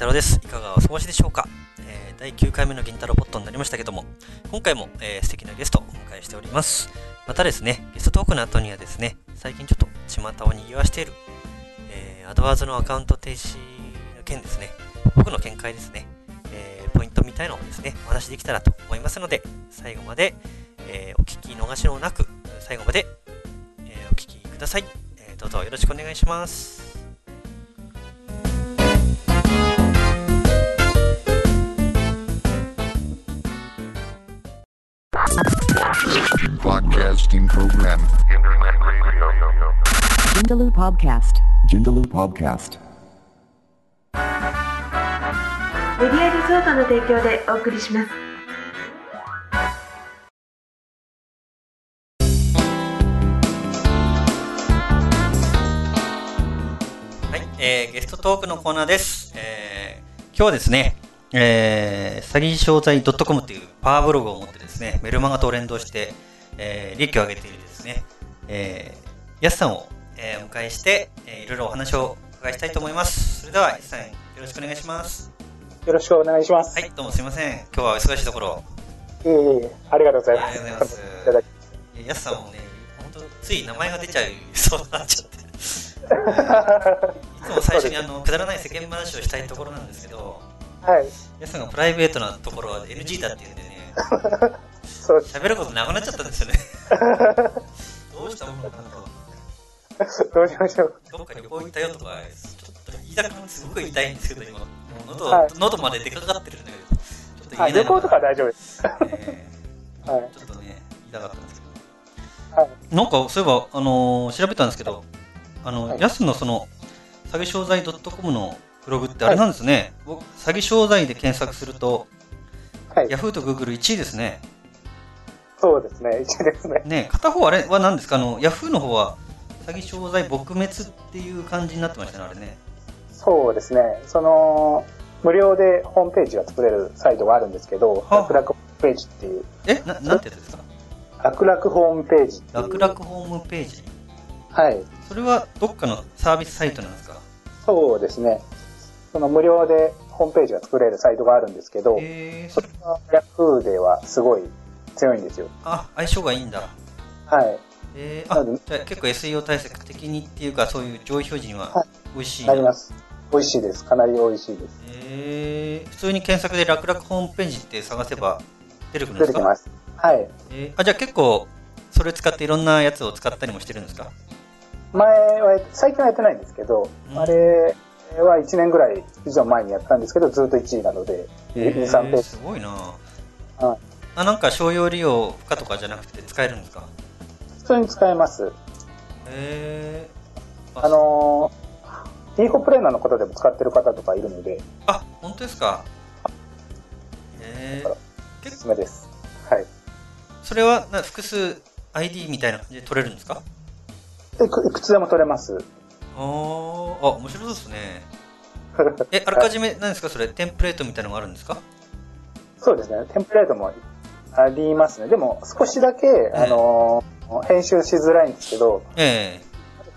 太郎です。いかがお過ごしでしょうか、えー第9回目の銀太郎ポットになりましたけども、今回も、えー素敵なゲストをお迎えしております。またですね、ゲストトークの後にはですね、最近ちょっと巷を賑わしている、えーアドワーズのアカウント停止の件ですね、僕の見解ですね、えーポイントみたいのをですね、お話できたらと思いますので、最後まで、えお聞き逃しのなく、最後まで、えお聞きください、えどうぞよろしくお願いします。Podcasting program. Internet radio. Vindaloo Podcast. Jindaloo Podcast. メディアリゾートの提供でお送りします。はい、えーゲストトークのコーナーです。えー今日はですね、えー詐欺商材 .com っていうパワーブログを持ってですね、メルマガと連動して、えー利益を上げているですね、えー、やすさんを、えーお迎えして、えーいろいろお話をお伺いしたいと思います。それでは、やすさん、よろしくお願いします。よろしくお願いします。はい、どうもすいません。今日はお忙しいところ、いえいえ、ありがとうございます。ありがとうございますややすさんもね、本当つい名前が出ちゃう、そうなっちゃって。いつも最初にあのくだらない世間話をしたいところなんですけど、はい。やすさんがプライベートなところは NG だって言うんでね、そう。喋ることなくなっちゃったんですよね。どうしたものかなと。どうしましょう。どっか旅行行ったよとか、ちょっと言いたくすごく言いんですけど、今、喉,、はい喉まで出かかってるんだけど、ちょっと言あえないの旅行とかは大丈夫です。えはい。ーちょっとね、言いたかったんですけはい。ど。なんか、そういえば、あのー調べたんですけど、あの、はいやすのその、詐欺商材 .com のブログってあれなんですね。僕、詐欺商材で検索すると、はい。Yahoo と Google 1位ですね。そうですね。一ですね。ね片方あれは何ですか？あの、Yahoo の方は、詐欺商材撲滅っていう感じになってましたね、あれね。そうですね。その、無料でホームページが作れるサイトがあるんですけど、はあ楽々ホームページっていう、え、ななんてやつですか？楽々ホームページ。楽々ホームページはい。それはどっかのサービスサイトなんですか？そうですね。その無料でホームページが作れるサイトがあるんですけど、へえそれが Yahoo ではすごい強いんですよ。あ、相性がいいんだ。はい。えー、あじゃあ結構 SEO 対策的にっていうか、そういう上位表示にははい美味しいなります。美味しいです。かなり美味しいです。えー、普通に検索で楽々ホームページって探せば出てくるんですか？出てきます。はい。えーあ、じゃあ結構それ使っていろんなやつを使ったりもしてるんですか？前は、最近はやってないんですけど、うんあれは1年ぐらい以上前にやったんですけど、ずっと1位なので、2、え3ページ。すごいなはいあ、なんか商用利用不可とかじゃなくて使えるんですか？普通に使えます。えー、あのー、インフォプレーナーの方でも使ってる方とかいるので、あ、本当ですか？えー、お結すすめです。はい。それはな複数 ID みたいな感じで取れるんですか？いくいくつでも取れます。あーあ、面白そうですね。え、あらかじめ、何ですかそれ、テンプレートみたいなのがあるんですか？そうですね。テンプレートもありますね。でも、少しだけ、あのー編集しづらいんですけど、え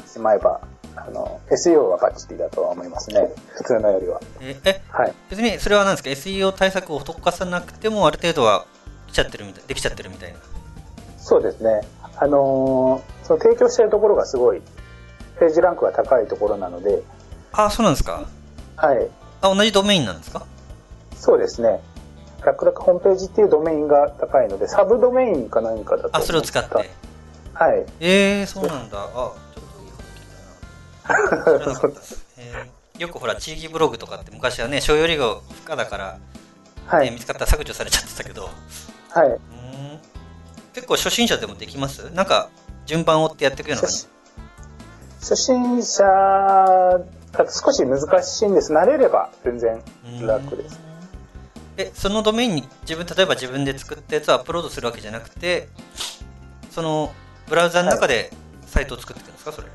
しまえば、あの、SEO はバッチリだとは思いますね。普通のよりは。ええ、えはい。別にそれは何ですか ?SEO 対策を施さなくても、ある程度は来ちゃってるみたい、できちゃってるみたいな。そうですね。あのーその提供しているところがすごい、ページランクが高いところなので、あ、そうなんですかはい。あ、同じドメインなんですか？そうですね。楽々ホームページっていうドメインが高いので、サブドメインか何かだと。あ、それを使って。はい。えー、そうなんだ。あ、ちょっといいこと聞いたな。な。えーよくほら、地域ブログとかって昔はね、商用利用不可だから、ね、はい。見つかったら削除されちゃってたけど、はい。うーん結構初心者でもできます？なんか順番を追ってやっていくような？感じ初心者だと少し難しいんです。慣れれば全然楽です。えそのドメインに自分例えば自分で作ったやつをアップロードするわけじゃなくてそのブラウザの中でサイトを作っていくんですか？それ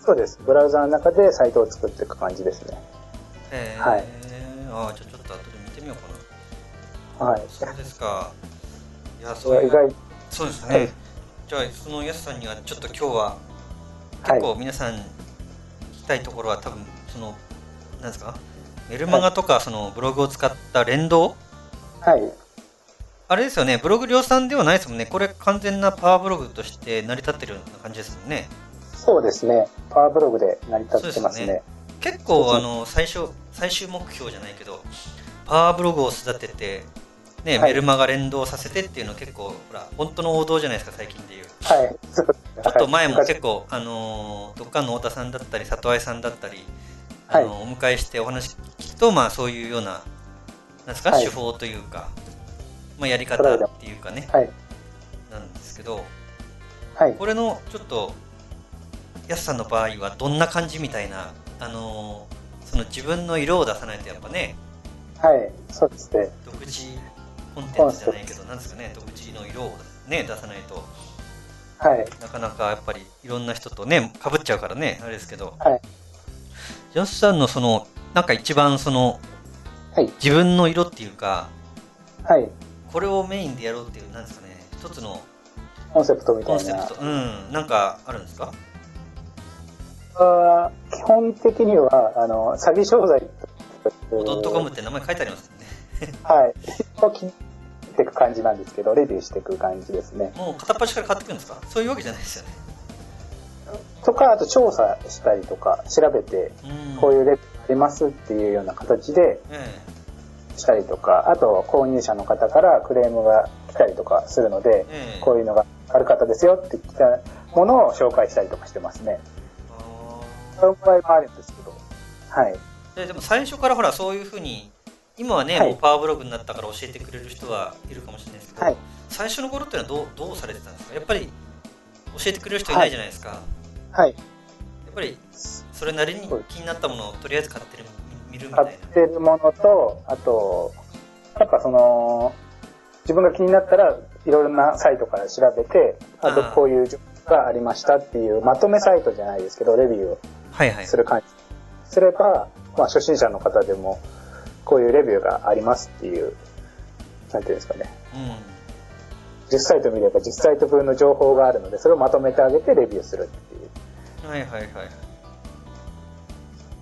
そうです。ブラウザの中でサイトを作っていく感じですね。えー、はいあーじゃあちょっと後で見てみようかはい。なそうですかいやそそう意外、そうですね、はいじゃあそのやすさんにはちょっと今日ははい結構皆さん聞きたいところは多分そのなんですか？メルマガとかそのブログを使った連動？はい。あれですよね、ブログ量産ではないですもんね。これ完全なパワーブログとして成り立ってるような感じですもんね。そうですね。パワーブログで成り立ってますそうですね。結構あの最初最終目標じゃないけどパワーブログを育てて、ねはいメルマガ連動させてっていうの結構ほら本当の王道じゃないですか最近でいうはい。ちょっと前もはい結構、あのーどっかの太田さんだったり里愛さんだったり、あのお迎えしてお話聞くとまあそういうようななんですか、はい手法というか、まあ、やり方っていうかね、はい。なんですけどはい。これのちょっとやすさんの場合はどんな感じみたいなあのーその自分の色を出さないとやっぱねはい。そうですね。独自コンテンツじゃないけどなんですかね独自の色をね出さないとはい。なかなかやっぱりいろんな人とねかぶっちゃうからねあれですけどはい。やすさんのそのなんか一番そのはい。自分の色っていうかはい。これをメインでやろうっていうなんですかね一つのコンセプトみたいなコンセプ。トうんなんかあるんですか？あー基本的には、あの、詐欺商材ドットコムって名前書いてありますもんねはい。を切っていく感じなんですけど、レビューしていく感じですね。もう片っ端から買ってくるんですか？そういうわけじゃないですよねとか、あと調査したりとか、調べて、うんこういうレビューありますっていうような形でえしたりとか、あと購入者の方からクレームが来たりとかするので、こういうのが悪かったですよって来たものを紹介したりとかしてますね。あそういう場合もあるんですけど、はい。でも最初からほらそういうふうに今はね、はい。パワーブログになったから教えてくれる人はいるかもしれないですけど、はい。最初の頃っていうのはどうどうされてたんですか？やっぱり教えてくれる人いないじゃないですか、はい。やっぱりそれなりに気になったものをとりあえず買ってる見見るみた買いな。ってるものと、あと、やっぱその、自分が気になったらいろいろなサイトから調べて、あとこういう情報がありましたっていうまとめサイトじゃないですけど、レビューをはいはい。する感じ。すれば、まあ初心者の方でもこういうレビューがありますっていう、なんていうんですかね。う10サイト見れば10サイト分の情報があるので、それをまとめてあげてレビューするっていう。んはい。はいはいはい。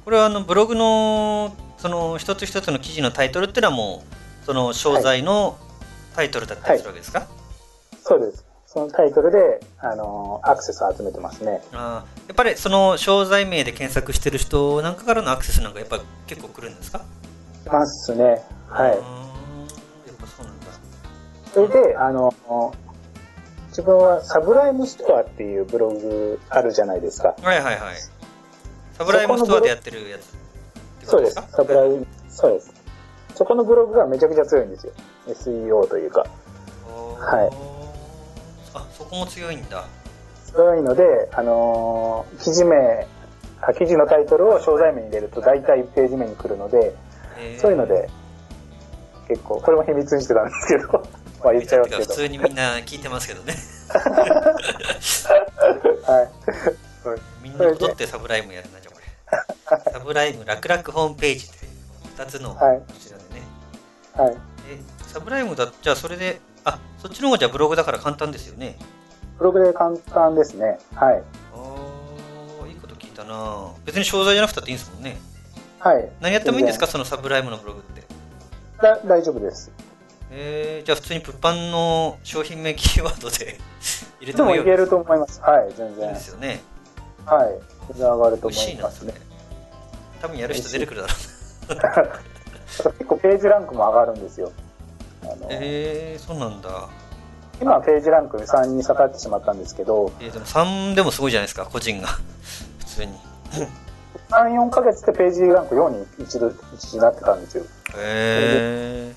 これはあのブログのその一つ一つの記事のタイトルっていうのはもうその商材のタイトルだったりするわけですか、そうです。そのタイトルで、あの、アクセスを集めてますね。あーやっぱりその商材名で検索してる人なんかからのアクセスなんかやっぱ結構来るんですかますね。はい。そうなんだそれで、あの、自分はサブライムストアっていうブログあるじゃないですか。はいはいはいサブライムストアでやってるやつそうです。サブライム、そうです。そこのブログがめちゃくちゃ強いんですよ。SEO というか。はいあそこも強いんだ強いので、あのー記事名、あ記事のタイトルを商材名に入れると大体1ページ目に来るので、そういうので、結構、これも秘密にしてたんですけど、まあ言っちゃいますけど。普通にみんな聞いてますけどね。はい。みんなこぞってサブライムやるなじゃあこれ。サブライム楽々ホームページって2つのこはい。ちらでね、はい。えサブライムだじゃあそれであそっちの方がじゃあブログだから簡単ですよね。ブログで簡単ですね。はい。ああいいこと聞いたな。別に商材じゃなくたっていいんですもんねはい。何やってもいいんですか？そのサブライムのブログってだ大丈夫です。えー、じゃあ普通に物販の商品名キーワードで 入れてでもいいわけもいけると思います。はい、全然いいで。すよねはい。全然上がると思いますね。多分やる人出てくるだろう 結構ページランクも上がるんですよ。あのえー、そうなんだ今はページランク3に下がってしまったんですけど、えー、でも3でもすごいじゃないですか個人が普通に3、4ヶ月でページランク4に一度、一時なってたんですよ。へえ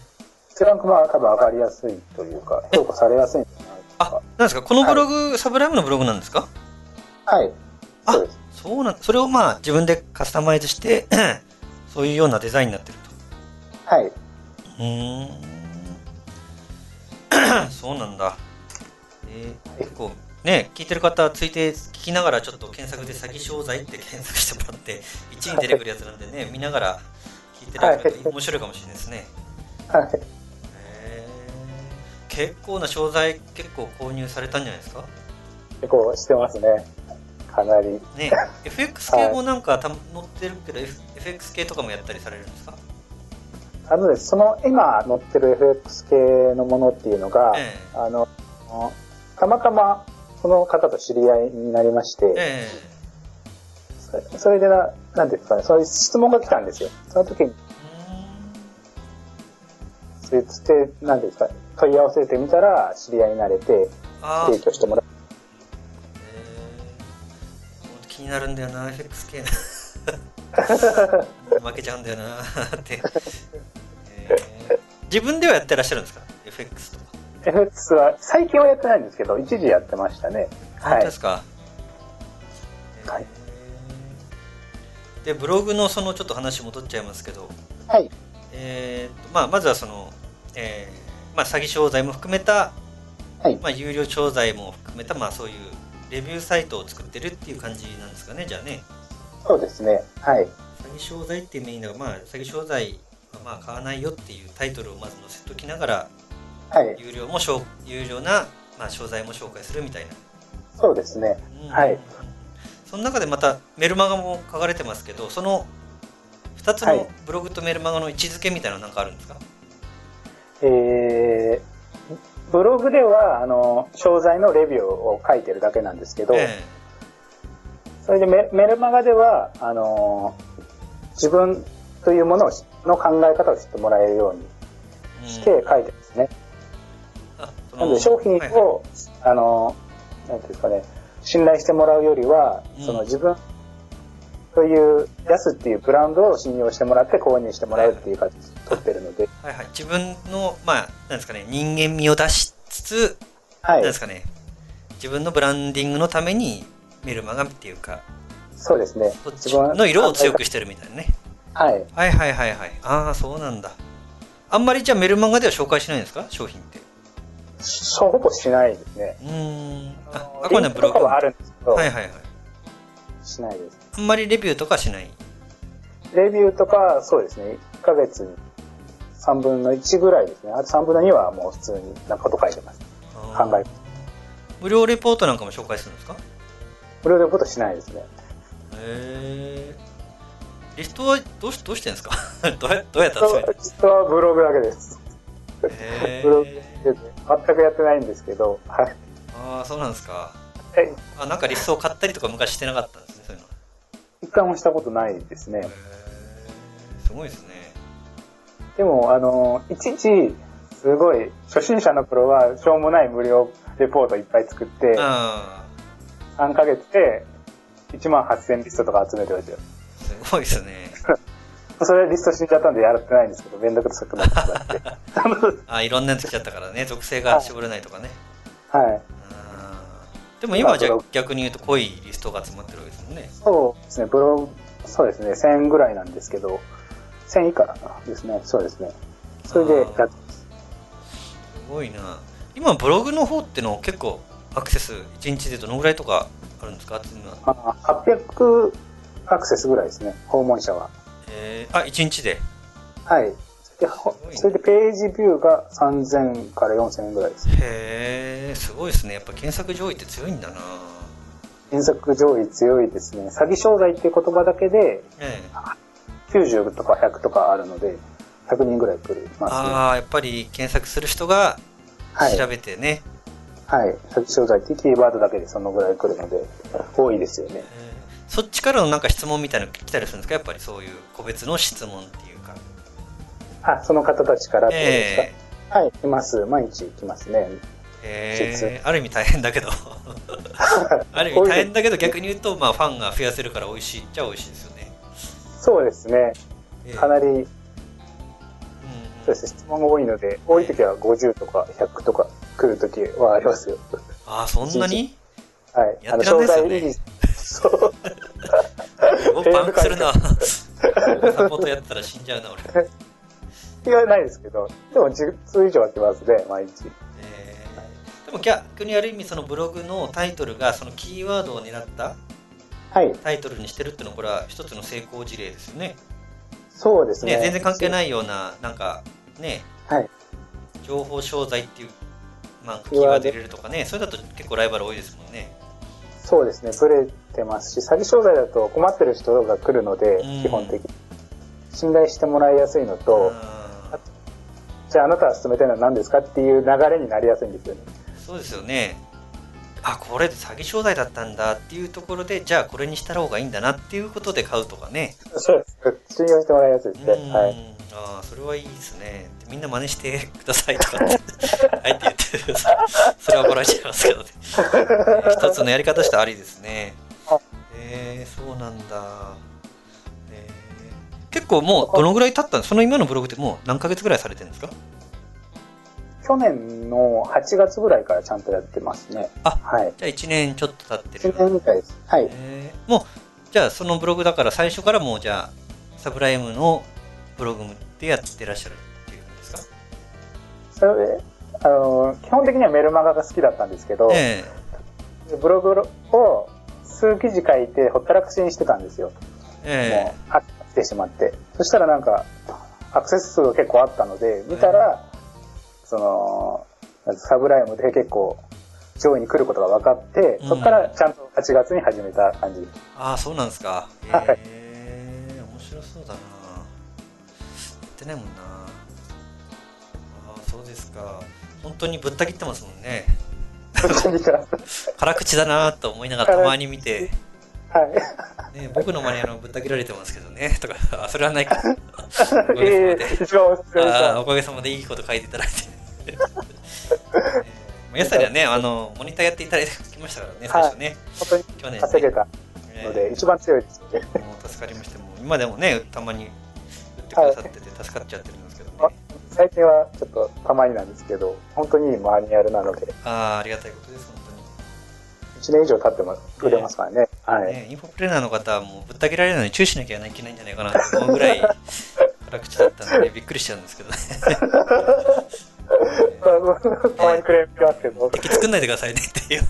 ページランクは多分上がりやすいというか、評価されやすいんじゃないですあか。なんですか？このブログ、サブライムのブログなんですか？はい。あそうです。そうなんそれをまあ自分でカスタマイズして そういうようなデザインになってるはい。とうーん そうなんだえー、結構ね聞いてる方ついて聞きながらちょっと検索で詐欺商材って検索してもらって1位に出てくるやつなんでね見ながら聞いていただけると面白いかもしれないですね。はい。へえ結構な商材結構購入されたんじゃないですか？結構してますね。かなり。ね FX 系もなんかた載ってるけど、F- FX 系とかもやったりされるんですか？あのです、その今載ってる FX 系のものっていうのが、ええ。あの、たまたまその方と知り合いになりまして、えそれそれでな、なんていうんですかね、そういう質問が来たんですよ。その時に、えそういうつって、なんていうんですか、問い合わせてみたら知り合いになれて、提供してもらえー。気になるんだよな FX 系。負けちゃうんだよなって、えー。自分ではやってらっしゃるんですか？FX とか。う。FX は、最近はやってないんですけど、一時やってましたね。はいで。すか、はいえーでブログのそのちょっと話戻っちゃいますけど、はい。えーとまあ、まずはその、えーまあ、詐欺商材も含めた、はいまあ、有料商材も含めた、まあ、そういうレビューサイトを作ってるっていう感じなんですかねじゃあねそうですね。はい。詐欺商材っていうメインだから、まあ、詐欺商材はまあ買わないよっていうタイトルをまず載せときながらはい。有料もしょう有料な、まあ、商材も紹介するみたいな、そうですね。うん。はい。その中でまたメルマガも書かれてますけどその2つのはい。ブログとメルマガの位置づけみたいなのなんかあるんですか、えー、ブログでは、あの、商材のレビューを書いてるだけなんですけど、えそれでメメルマガでは、あの、自分というものをしの考え方を知ってもらえるようにして書いてますね。あそなので商品を、あの、なんていうんですかね、信頼してもらうよりは、うんその自分という、安っていうブランドを信用してもらって購入してもらうっていう形を取ってるので、はいはい、自分の、まあ、なんですかね、人間味を出しつつ、はいなんで、すかね、自分のブランディングのためにメルマガっていうか、そうですね。そっちの色を強くしてるみたいなね。はい。はいはいはいはい。ああ、そうなんだ。あんまりじゃあメルマガでは紹介しないんですか？商品って。そう、ほぼしないですね。うーん。あ、ああこれね、ブログ。とかはあるんですけど、はいはいはい。しないです。あんまりレビューとかしない？レビューとか、そうですね、1ヶ月に3分の1ぐらいですね。あと3分の2はもう普通になんかこと書いてます。考え。無料レポートなんかも紹介するんですか？無料でことしないですね。へえ。リストはどうしどうしてんですか？どうやどうやったらそういう実はブログだけです。へブログえ。で全くやってないんですけど、はい。ああ、そうなんですか。えあ、なんかリストを買ったりとか昔してなかったんですね、そういうの。一回もしたことないですね。すごいですね。でも、あの、いちいち、すごい、初心者のプロは、しょうもない無料レポートいっぱい作って、あ3ヶ月で1万8000リストとか集めてましたよ。あ、すごいですね。それリスト死んじゃったんでやってないんですけど、めんどくさくなってしまって。あいろんなやつ来ちゃったからね、属性が絞れないとかね。はい。でも今はじゃ逆に言うと濃いリストが集まってるわけですもんね。そうですね、ブログ、そうですね、1000ぐらいなんですけど、1000以下ですね、そうですね。それでやってます。すごいな。今ブログの方っての結構アクセス1日でどのぐらいとかあるんですか？今あ800アクセスぐらいですね、訪問者は。えー、あ、1日で。はい。それでページビューが3000から4000円ぐらいです。へえ、すごいですね。やっぱ検索上位って強いんだな。検索上位強いですね。詐欺商材っていう言葉だけでええ90とか100とかあるので、100人ぐらい来るね。ああ、やっぱり検索する人がはい。調べてね。はい。詐欺商材っていうキーワードだけでそのぐらい来るので、多いですよね。えーそっちからのなんか質問みたいなの来たりするんですか？やっぱりそういう個別の質問っていうか。あ、その方たちからってことですか、えはい、来ます。毎日来ますね。えへえある意味大変だけど ある意味大変だけど逆に言うとまあファンが増やせるから美味しいっちゃ美味しいですよね。そうですね。ええかなり、うんそうですね、質問が多いので、多い時は50とか100とか来る時はありますよ。ああそんなに？はい。やってらんないですよねそう。僕パンクするな。サポートやってたら死んじゃうな俺。気はないですけど、でも10通以上は来ますね、毎日。えーでも逆にある意味そのブログのタイトルがそのキーワードを狙ったはい。タイトルにしてるっていうのはこれは一つの成功事例ですよね。そうですね。ね全然関係ないようななんかねはい。情報商材っていう、まあ、キーワード入れるとかねそれだと結構ライバル多いですもんね。そうですね、ブレてますし、詐欺商材だと困ってる人が来るので、うん基本的に。信頼してもらいやすいのと、あじゃああなたが進めてるのは何ですかっていう流れになりやすいんですよね。ーそうですよね。あ、これ詐欺商材だったんだっていうところで、じゃあこれにした方がいいんだなっていうことで買うとかね。そうです。信用してもらいやすいですうんね。はい。ああ、それはいいですね。みんな真似して くださいとかって、はいって言って、それは怒られちゃいますけどね。え ー一つのやり方としてありですねあ。えー、そうなんだ。えー結構もうどのぐらい経ったんですその今のブログってもう何ヶ月ぐらいされてるんですか？去年の8月ぐらいからちゃんとやってますね。あはい。じゃあ1年ちょっと経ってる1。年みたいです。はい。えーもう、じゃあそのブログだから最初からもうじゃあ、サブライムのブログでやってらっしゃるっていう感じですか？それで、あの、基本的にはメルマガが好きだったんですけど、えブログを数記事書いてほったらかしにしてたんですよ。ええもう、飽きてしまって。そしたらなんか、アクセス数が結構あったので、見たら、その、サブライムで結構上位に来ることが分かって、うんそこからちゃんと8月に始めた感じ。ああ、そうなんですか。えはいえ面白そうだな。ないもんな。ああ、そうですか。本当にぶった切ってますもんね。辛口だなと思いながらたまに見て、はい。ね、僕のマニュアルもぶった切られてますけどね。とか、あそれはないか。おかえげえさおかげさまでいいこと書いていただいて。えーやさにはね、あの、モニターやっていただきましたからね、最初ね。本当に去年ね稼げたので、一番強いですね。もう助かりまして、もう今でもね、たまに売ってくださってて、助かっちゃってるんですけどね。最近はちょっとたまになんですけど、本当にいいマニュアルなので、ああ、ありがたいことです、本1年以上経ってもくれますからね。は当に。い。ね、インフォプレーナーの方はもうぶった切られるのに注意しなきゃいけないんじゃないかなと思うぐらい辛口だったんで、ね、びっくりしちゃうんですけどね。たまにクレーム敵作んないでくださいねっていう。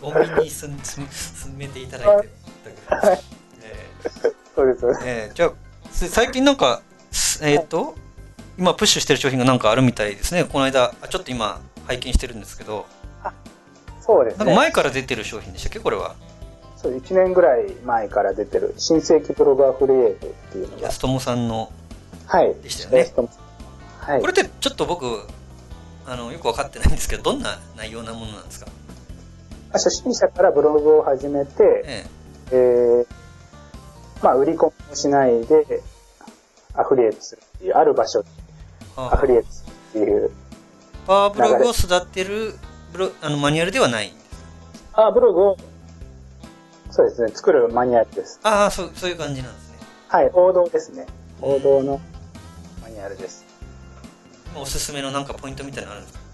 穏便に進めていただいて。えそうですよね。ーえーじゃあ、す最近なんか、すえっ、と、今プッシュしてる商品がなんかあるみたいですね。この間、あちょっと今拝見してるんですけど、そうですね。なんか前から出てる商品でしたっけ？これは。そう1年ぐらい前から出てる新世紀プログアフリエイトっていうのが。安友さんの。はい。でしたよね。はい。これってちょっと僕、あの、よくわかってないんですけど、どんな内容なものなんですか？初心者からブログを始めて、え。えーまあ売り込みをしないでアフリエイトするっていうある場所でえアフリエイトするっていうパワーブログを育てるブロあのマニュアルではない。あブログをそうですね作るマニュアルです。ああ、そうそういう感じなんですね。はい王道ですね。王道のマニュアルです。おすすめのなんかポイントみたいなのあるんですか？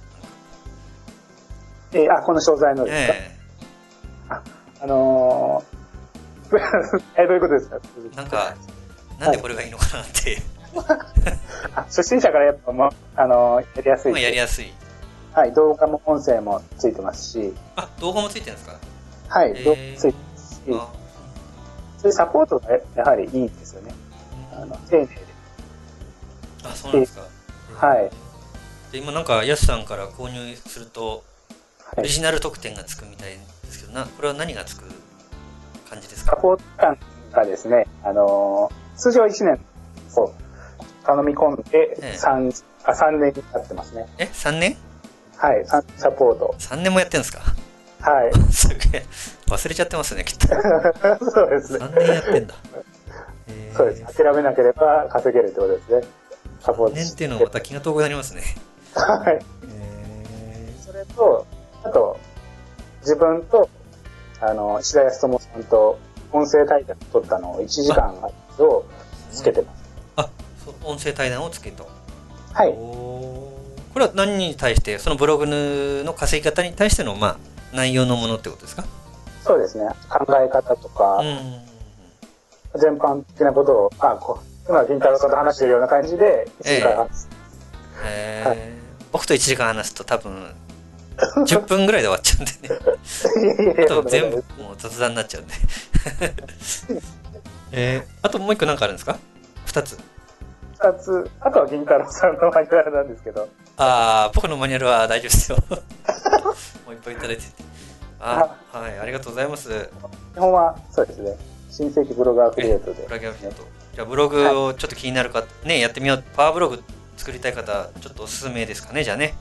えーあこの商材のですか、えあのー えどういうことですか？えなんか、なんでこれがいいのかなって、あ初心者からやっぱもう、あのーやりやすいまあやりやすい。はい、動画も音声もついてますし、あ、動画もついてるんですか？はい、動画ついてますし、あそういうサポートがややはりいいですよね。あの丁寧で。あ、そうなんですか。はい。で今なんか、ヤスさんから購入すると、はい、オリジナル特典がつくみたいですけど、なこれは何がつく感じですか？サポート感がですね、あのー通常1年を頼み込んでええ 3, あ3年になってますね。え、3年？はい、ササポート。?3 年もやってんですか？はい。すげえ。忘れちゃってますね、きっと。そうですね。3年やってんだ。えーそうです。諦めなければ稼げるってことですね。サポート年っていうのはまた気が遠くなりますね。はい。えそれと、あと、自分と、あの、石田康友さんと音声対談撮ったのを1時間をつけてます。あ、そう音声対談をつけた。はい。これは何に対して、そのブログの稼ぎ方に対しての、まあ、内容のものってことですか？そうですね。考え方とかう、ん。全般的なことを、あ、こう、今、銀太郎さんと話してるような感じで、1時間話す。えーはい僕と1時間話すと多分、10分ぐらいで終わっちゃうんでね。あと全部もう雑談になっちゃうんで。えー、あともう一個なんかあるんですか？二つ。とない二つ、あとは銀太郎さんのマニュアルなんですけど、ああ、僕のマニュアルは大丈夫ですよ。もういっぱいいただいてて。あ、はい、ありがとうございます。基本はそうですね。新世紀ブログアフィリエイトでブ。ログアフィリエイトじゃあブログをちょっと気になるか、ね、やってみよう。パワーブログ作りたい方、ちょっとおすすめですかね、じゃあね。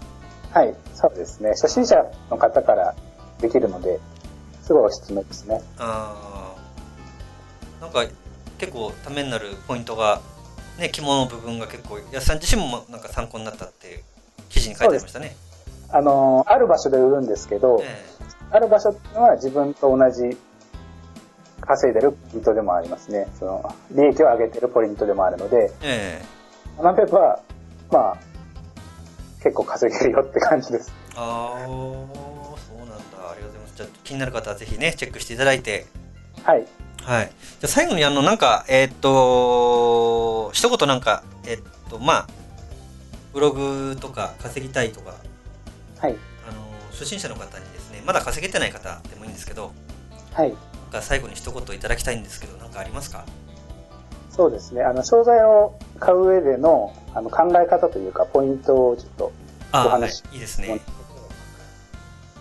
はい、そうですね。初心者の方からできるので、すごいおすすめですね。あーなんか結構ためになるポイントが、ね、肝の部分が結構、安さん自身もなんか参考になったって記事に書いてありましたね。あの、ある場所で売るんですけど、えある場所っていうのは自分と同じ稼いでるポイントでもありますね。その、利益を上げてるポイントでもあるので、えええマンペーパーは、まあ、結構稼げるよって感じです。ああ、そうなんだ。ありがとうございます。じゃあ気になる方はぜひね、チェックしていただいて、はい。はい。じゃあ最後にあの、なんか、えーっと、一言なんか、えーっと、まあ、ブログとか稼ぎたいとか、はい。あの、初心者の方にですね、まだ稼げてない方でもいいんですけど、はい。最後に一言いただきたいんですけど、なんかありますか？そうですね。あの、商材を買う上でのあの考え方というか、ポイントをちょっとああ、はいお話、い。いですね。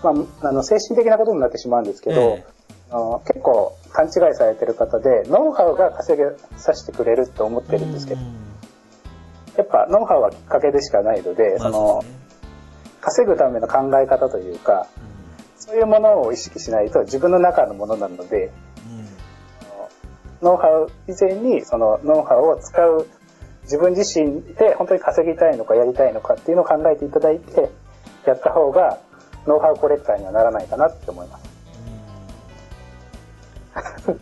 まあ、あの、精神的なことになってしまうんですけど、えあの結構勘違いされてる方で、ノウハウが稼げさせてくれると思ってるんですけど、うん。やっぱノウハウはきっかけでしかないので、まあそのね。稼ぐための考え方というか、そういうものを意識しないと自分の中のものなので、ノウハウ以前にそのノウハウを使う自分自身で本当に稼ぎたいのかやりたいのかっていうのを考えていただいてやった方がノウハウコレクターにはならないかなって思います。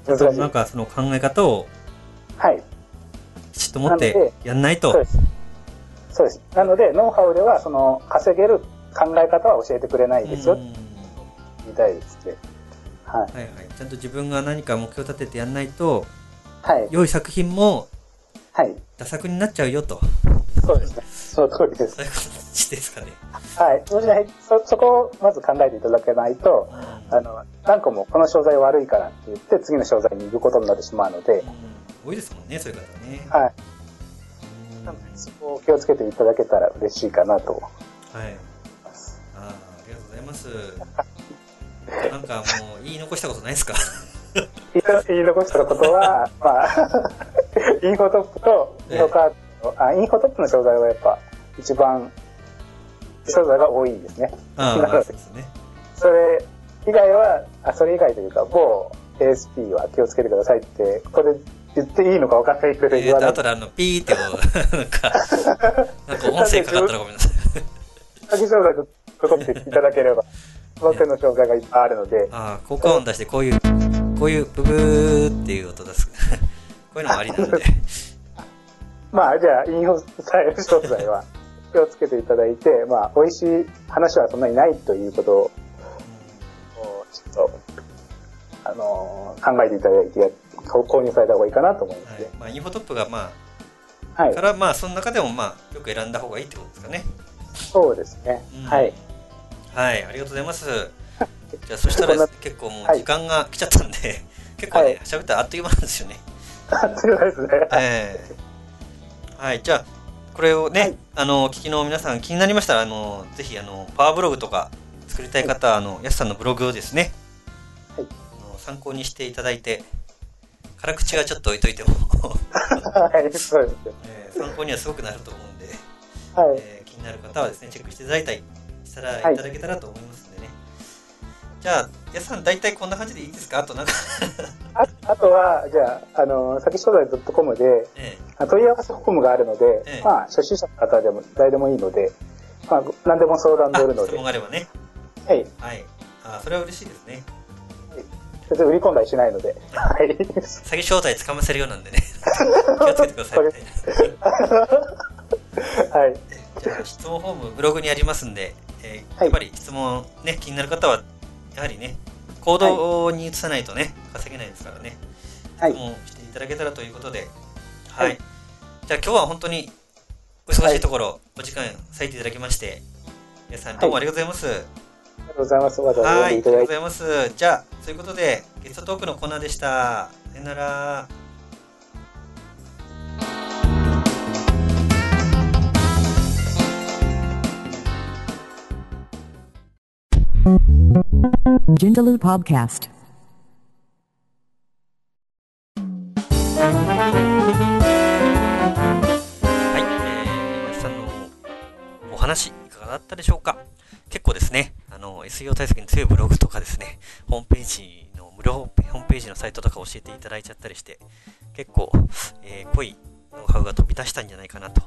難しい。なんかその考え方をはい。きちっと持ってやんないと。そうです。そうです。なので、ノウハウでは、その、稼げる考え方は教えてくれないですよ、うん言いたいですね。はい。はいはい。ちゃんと自分が何か目標立ててやんないと、はい。良い作品もはい。打作になっちゃうよと。そうですね。その通りです。そういう形ですかね。はい。そうしないそ、そこをまず考えていただけないと、あの、何個もこの商材悪いからって言って、次の商材に行くことになってしまうので、多いですもんね、そういう方ね。はい。うんなのでそこを気をつけていただけたら嬉しいかなとはい。あーありがとうございます。なんかもう言い残したことないですか？言い残したことは、まあ、インフォトップとインフォカード、あ、インフォトップの商材はやっぱ一番商材が多いんですね。ああ、なのでね。それ以外は、あ、それ以外というか、某 ASP は気をつけてくださいって、これ言っていいのか分かんないけど言わない。後であの、ピーってこう、なんか、なんか音声かかったらごめんなさい。先商材と取っていただければ、その手の商材がいっぱいあるので、ああ、効果音出してこういう、こういうブブーっていう音出す。こういうのもありなので。まあ、じゃあ、インフォスタイル商材は気をつけていただいて、まあ、美味しい話はそんなにないということを、ちょっと、あのー考えていただいてや、購入された方がいいかなと思いますね。。はいまあ、インフォトップが、まあ、はい。から、まあ、その中でも、まあ、よく選んだ方がいいってことですかね。そうですね。うんはい。はい、ありがとうございます。じゃあ、そしたら結構もうはい時間が来ちゃったんで、結構はいね、喋ったらあっという間なんですよね。そうですね。ええはい、じゃあ、これをね、はいあの、お聞きの皆さん気になりましたら、あの、ぜひ、あの、パワーブログとか作りたい方は、あの、やすさんのブログをですね、はいあの参考にしていただいて、辛口はちょっと置いといても、はい、そうですね。えー参考にはすごくなると思うんで、はい。えー気になる方はですね、チェックしていただいたりしたら、はいいただけたらと思いますんでね。じゃあ、やすさん、大体こんな感じでいいですか？あとなんか、ああとは、じゃあ、あの、先商材 .com で、えあ問い合わせフォームがあるので、ええまあ、初心者の方でも誰でもいいので、まあ、何でも相談ー乗るので、あ質問があればね。はい。はい。あそれは嬉しいですね。別に売り込んだりしないので、はい。詐欺正体つかませるようなんでね。気をつけてくださいね。はい。じゃあ、質問フォーム、ブログにありますんで、えーはいやっぱり質問ね、気になる方は、やはりね、行動に移さないとね、稼げないですからね。はい質問していただけたらということで、はい。はいじゃあ今日は本当にお忙しいところ、お時間割いていただきまして、皆さんどうもありがとうございます。ありがとうございます。わざわざはい、あり。がとうございます。じゃあ、そういうことで、ゲストトークのコーナーでした。さよなら。Jindalu Podcast. はい、えー、皆さんのお話いかがだったでしょうか？結構ですね、あの、SEO 対策に強いブログとかですね、ホームページの無料ホームページのサイトとか教えていただいちゃったりして、結構、えー濃いノウハウが飛び出したんじゃないかなと、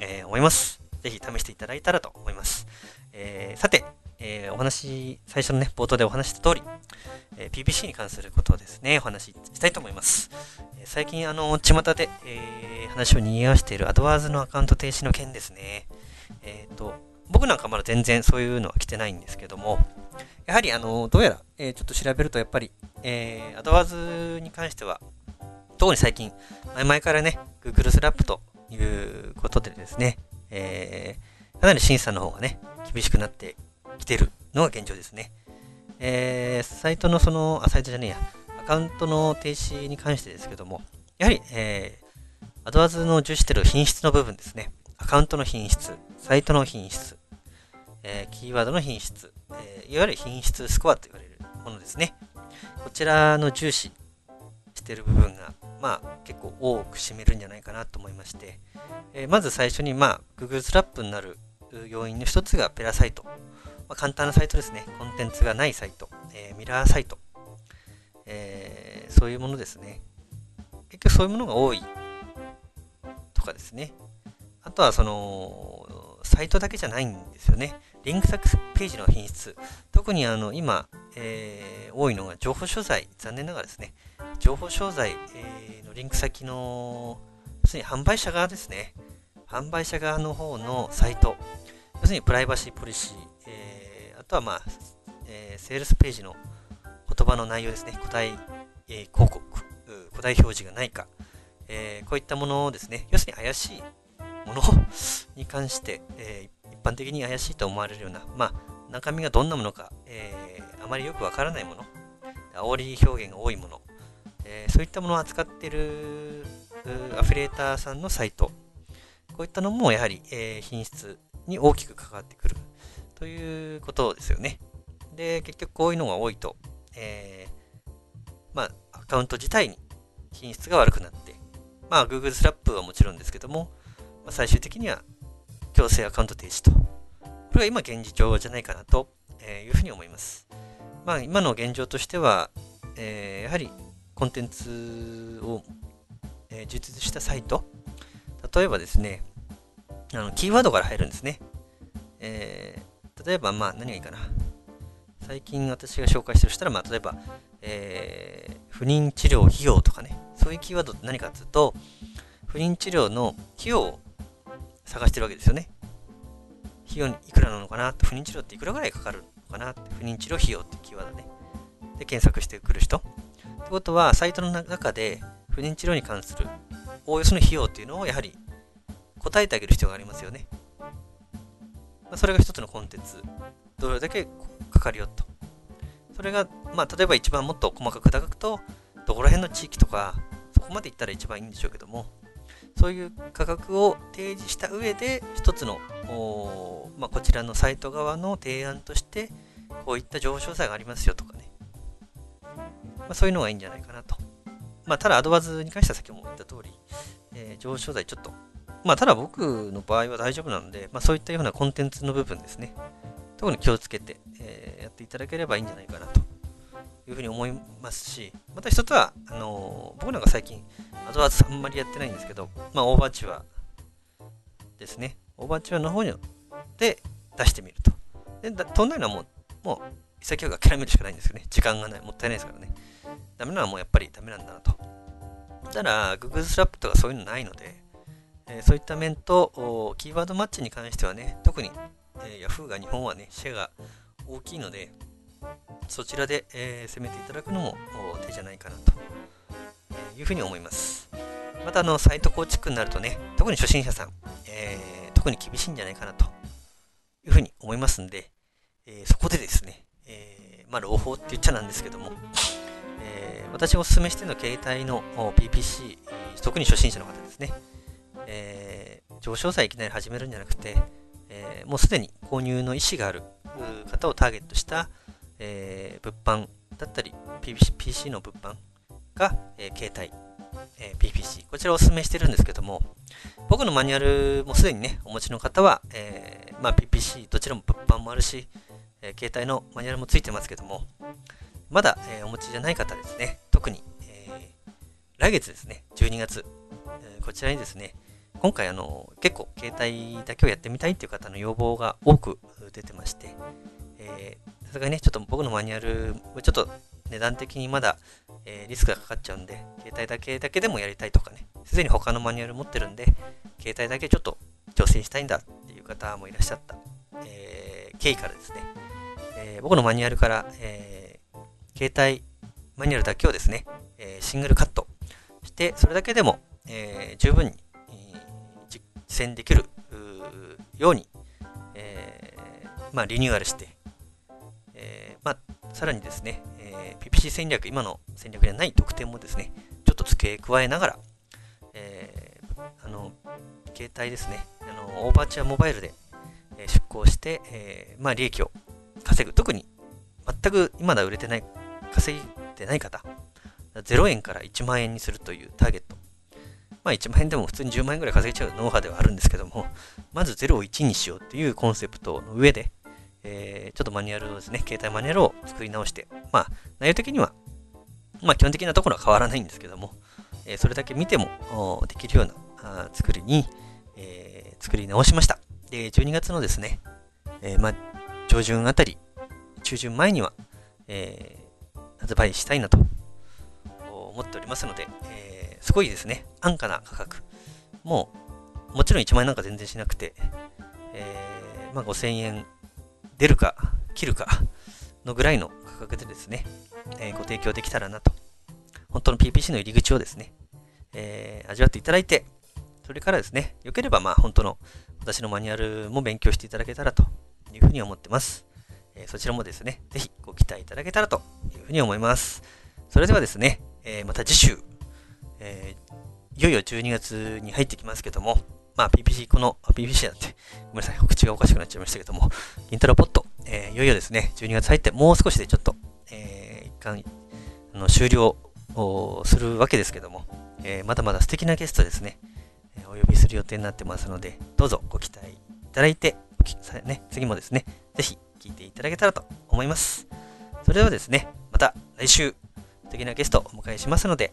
えー思います。ぜひ試していただいたらと思います。えーさて、えーお話、最初のね、冒頭でお話した通り、えー PPC に関することをですね、お話ししたいと思います。えー最近、あの、巷で、えー話を賑わしているアドワーズのアカウント停止の件ですね。えっ、と、僕なんかまだ全然そういうのは来てないんですけども、やはり、あの、どうやら、えーちょっと調べると、やっぱり、えーアドワーズに関しては、特に最近、前々からね、Google スラップということでですね、えーかなり審査の方がね、厳しくなってきてるのが現状ですね。えーサイトのその、あ、サイトじゃねえや、アカウントの停止に関してですけども、やはり、えーアドワーズの重視している品質の部分ですね。アカウントの品質、サイトの品質、えーキーワードの品質、えーいわゆる品質スコアと言われるものですね。こちらの重視している部分が、まあ、結構多く占めるんじゃないかなと思いまして、えーまず最初に、まあ、Google スラップになる要因の一つがペラサイト。まあ、簡単なサイトですね。コンテンツがないサイト、えーミラーサイト、えーそういうものですね。結局そういうものが多いとかですね。あとはその、サイトだけじゃないんですよね。リンク先ページの品質。特にあの今、えー多いのが情報商材。残念ながらですね。情報商材、えーのリンク先の、要するに販売者側ですね。販売者側の方のサイト。要するにプライバシーポリシー。えーとはまあ、えーセールスページの言葉の内容ですね。答え、えー広告、う答え表示がないか。えーこういったものをですね、要するに怪しいもの に関して、えー一般的に怪しいと思われるような、まあ、中身がどんなものか、えーあまりよくわからないもの、煽り表現が多いもの、えーそういったものを扱っているアフィリエーターさんのサイト、こういったのもやはり、えー品質に大きく関わってくるということですよね。で、結局こういうのが多いと、えーまあ、アカウント自体に品質が悪くなって、まあ、Google スラップはもちろんですけども、まあ、最終的には強制アカウント停止と。これが今現状じゃないかなというふうに思います。まあ、今の現状としては、えーやはりコンテンツを、えー充実したサイト、例えばですね、あのキーワードから入るんですね。えー例えば、まあ、何がいいかな。最近私が紹介してるとしたら、まあ、例えば、えー不妊治療費用とかね、そういうキーワードって何かっていうと、不妊治療の費用を探してるわけですよね。費用にいくらなのかな不妊治療っていくらぐらいかかるのかな不妊治療費用ってキーワードね。で、検索してくる人。ってことは、サイトの中で不妊治療に関するおおよその費用っていうのをやはり答えてあげる必要がありますよね。まあ、それが一つのコンテンツ。どれだけかかるよと。それが、まあ、例えば一番もっと細かく砕くと、どこら辺の地域とか、そこまでいったら一番いいんでしょうけども、そういう価格を提示した上で、一つの、まあ、こちらのサイト側の提案として、こういった情報詳細がありますよとかね。まあ、そういうのがいいんじゃないかなと。まあ、ただ、アドバズに関しては先ほども言った通り、えー情報詳細ちょっと、まあ、ただ僕の場合は大丈夫なので、まあ、そういったようなコンテンツの部分ですね。特に気をつけて、えーやっていただければいいんじゃないかなというふうに思いますし、また一つは、あのー僕なんか最近、アドワーズあんまりやってないんですけど、まあ、オーバーチュアですね。オーバーチュアの方にで出してみると。で、飛んないのはもう、もう、潔く諦めるしかないんですよね。時間がない、もったいないですからね。ダメなのはもうやっぱりダメなんだなと。ただ、Google スラップとかそういうのないので、えそういった面と、キーワードマッチに関してはね、特に、え Yahoo が日本はね、シェアが大きいので、そちらで、え攻めていただくのも手じゃないかなと、いうふうに思います。また、あの、サイト構築になるとね、特に初心者さん、えー特に厳しいんじゃないかなというふうに思いますんで、えそこでですね、えまあ、朗報って言っちゃなんですけども、え私がお勧めしての携帯の PPC、特に初心者の方ですね、えー上昇さえいきなり始めるんじゃなくて、えーもうすでに購入の意思がある方をターゲットした、えー物販だったり PC, PC の物販が、え携帯、え PPC こちらをお勧めしてるんですけども僕のマニュアルもすでにねお持ちの方は、えまあ、PPC どちらも物販もあるし、え携帯のマニュアルもついてますけどもまだ、えお持ちじゃない方ですね。特に、え来月ですね。12月、えこちらにですね今回あの結構携帯だけをやってみたいっていう方の要望が多く出てまして、えさすがにね、ちょっと僕のマニュアル、ちょっと値段的にまだ、えーリスクがかかっちゃうんで、携帯だけだけでもやりたいとかね、すでに他のマニュアル持ってるんで、携帯だけちょっと挑戦したいんだっていう方もいらっしゃった、えー経緯からですね、えー僕のマニュアルから、えー携帯マニュアルだけをですね、えシングルカットして、それだけでも、え十分に、実践できるように、えーまあ、リニューアルして、えーまあ、さらにですね、えー PPC 戦略、今の戦略ではない特典もですね、ちょっと付け加えながら、えーあの、携帯ですね、あのオーバーチャーモバイルで、出向して、えーまあ、利益を稼ぐ。特に、全く今だ売れてない、稼いでない方、0円から1万円にするというターゲット。まあ1万円でも普通に10万円ぐらい稼げちゃうノウハウではあるんですけども、まず0を1にしようというコンセプトの上で、えーちょっとマニュアルをですね、携帯マニュアルを作り直して、まあ内容的には、まあ基本的なところは変わらないんですけども、えーそれだけ見てもできるようなあ作りに、えー作り直しました。で、12月のですね、えーまあ上旬あたり、中旬前には、えー発売したいなと思っておりますので、えーすごいですね、安価な価格。もう、もちろん1万円なんか全然しなくて、えーまあ、5000円出るか、切るかのぐらいの価格でですね、えーご提供できたらなと。本当の PPC の入り口をですね、え味わっていただいて、それからですね、よければまあ本当の私のマニュアルも勉強していただけたらというふうに思ってます。えそちらもですね、ぜひご期待いただけたらというふうに思います。それではですね、えまた次週、えーいよいよ12月に入ってきますけども、まあ PPC、この、PPC だって、ごめんなさい、口がおかしくなっちゃいましたけども、イントロポット、えーいよいよですね、12月入ってもう少しでちょっと、えー一旦、あの終了をするわけですけども、えーまだまだ素敵なゲストですね、えお呼びする予定になってますので、どうぞご期待いただいて、ね、次もですね、ぜひ聞いていただけたらと思います。それではですね、また来週、素敵なゲストをお迎えしますので、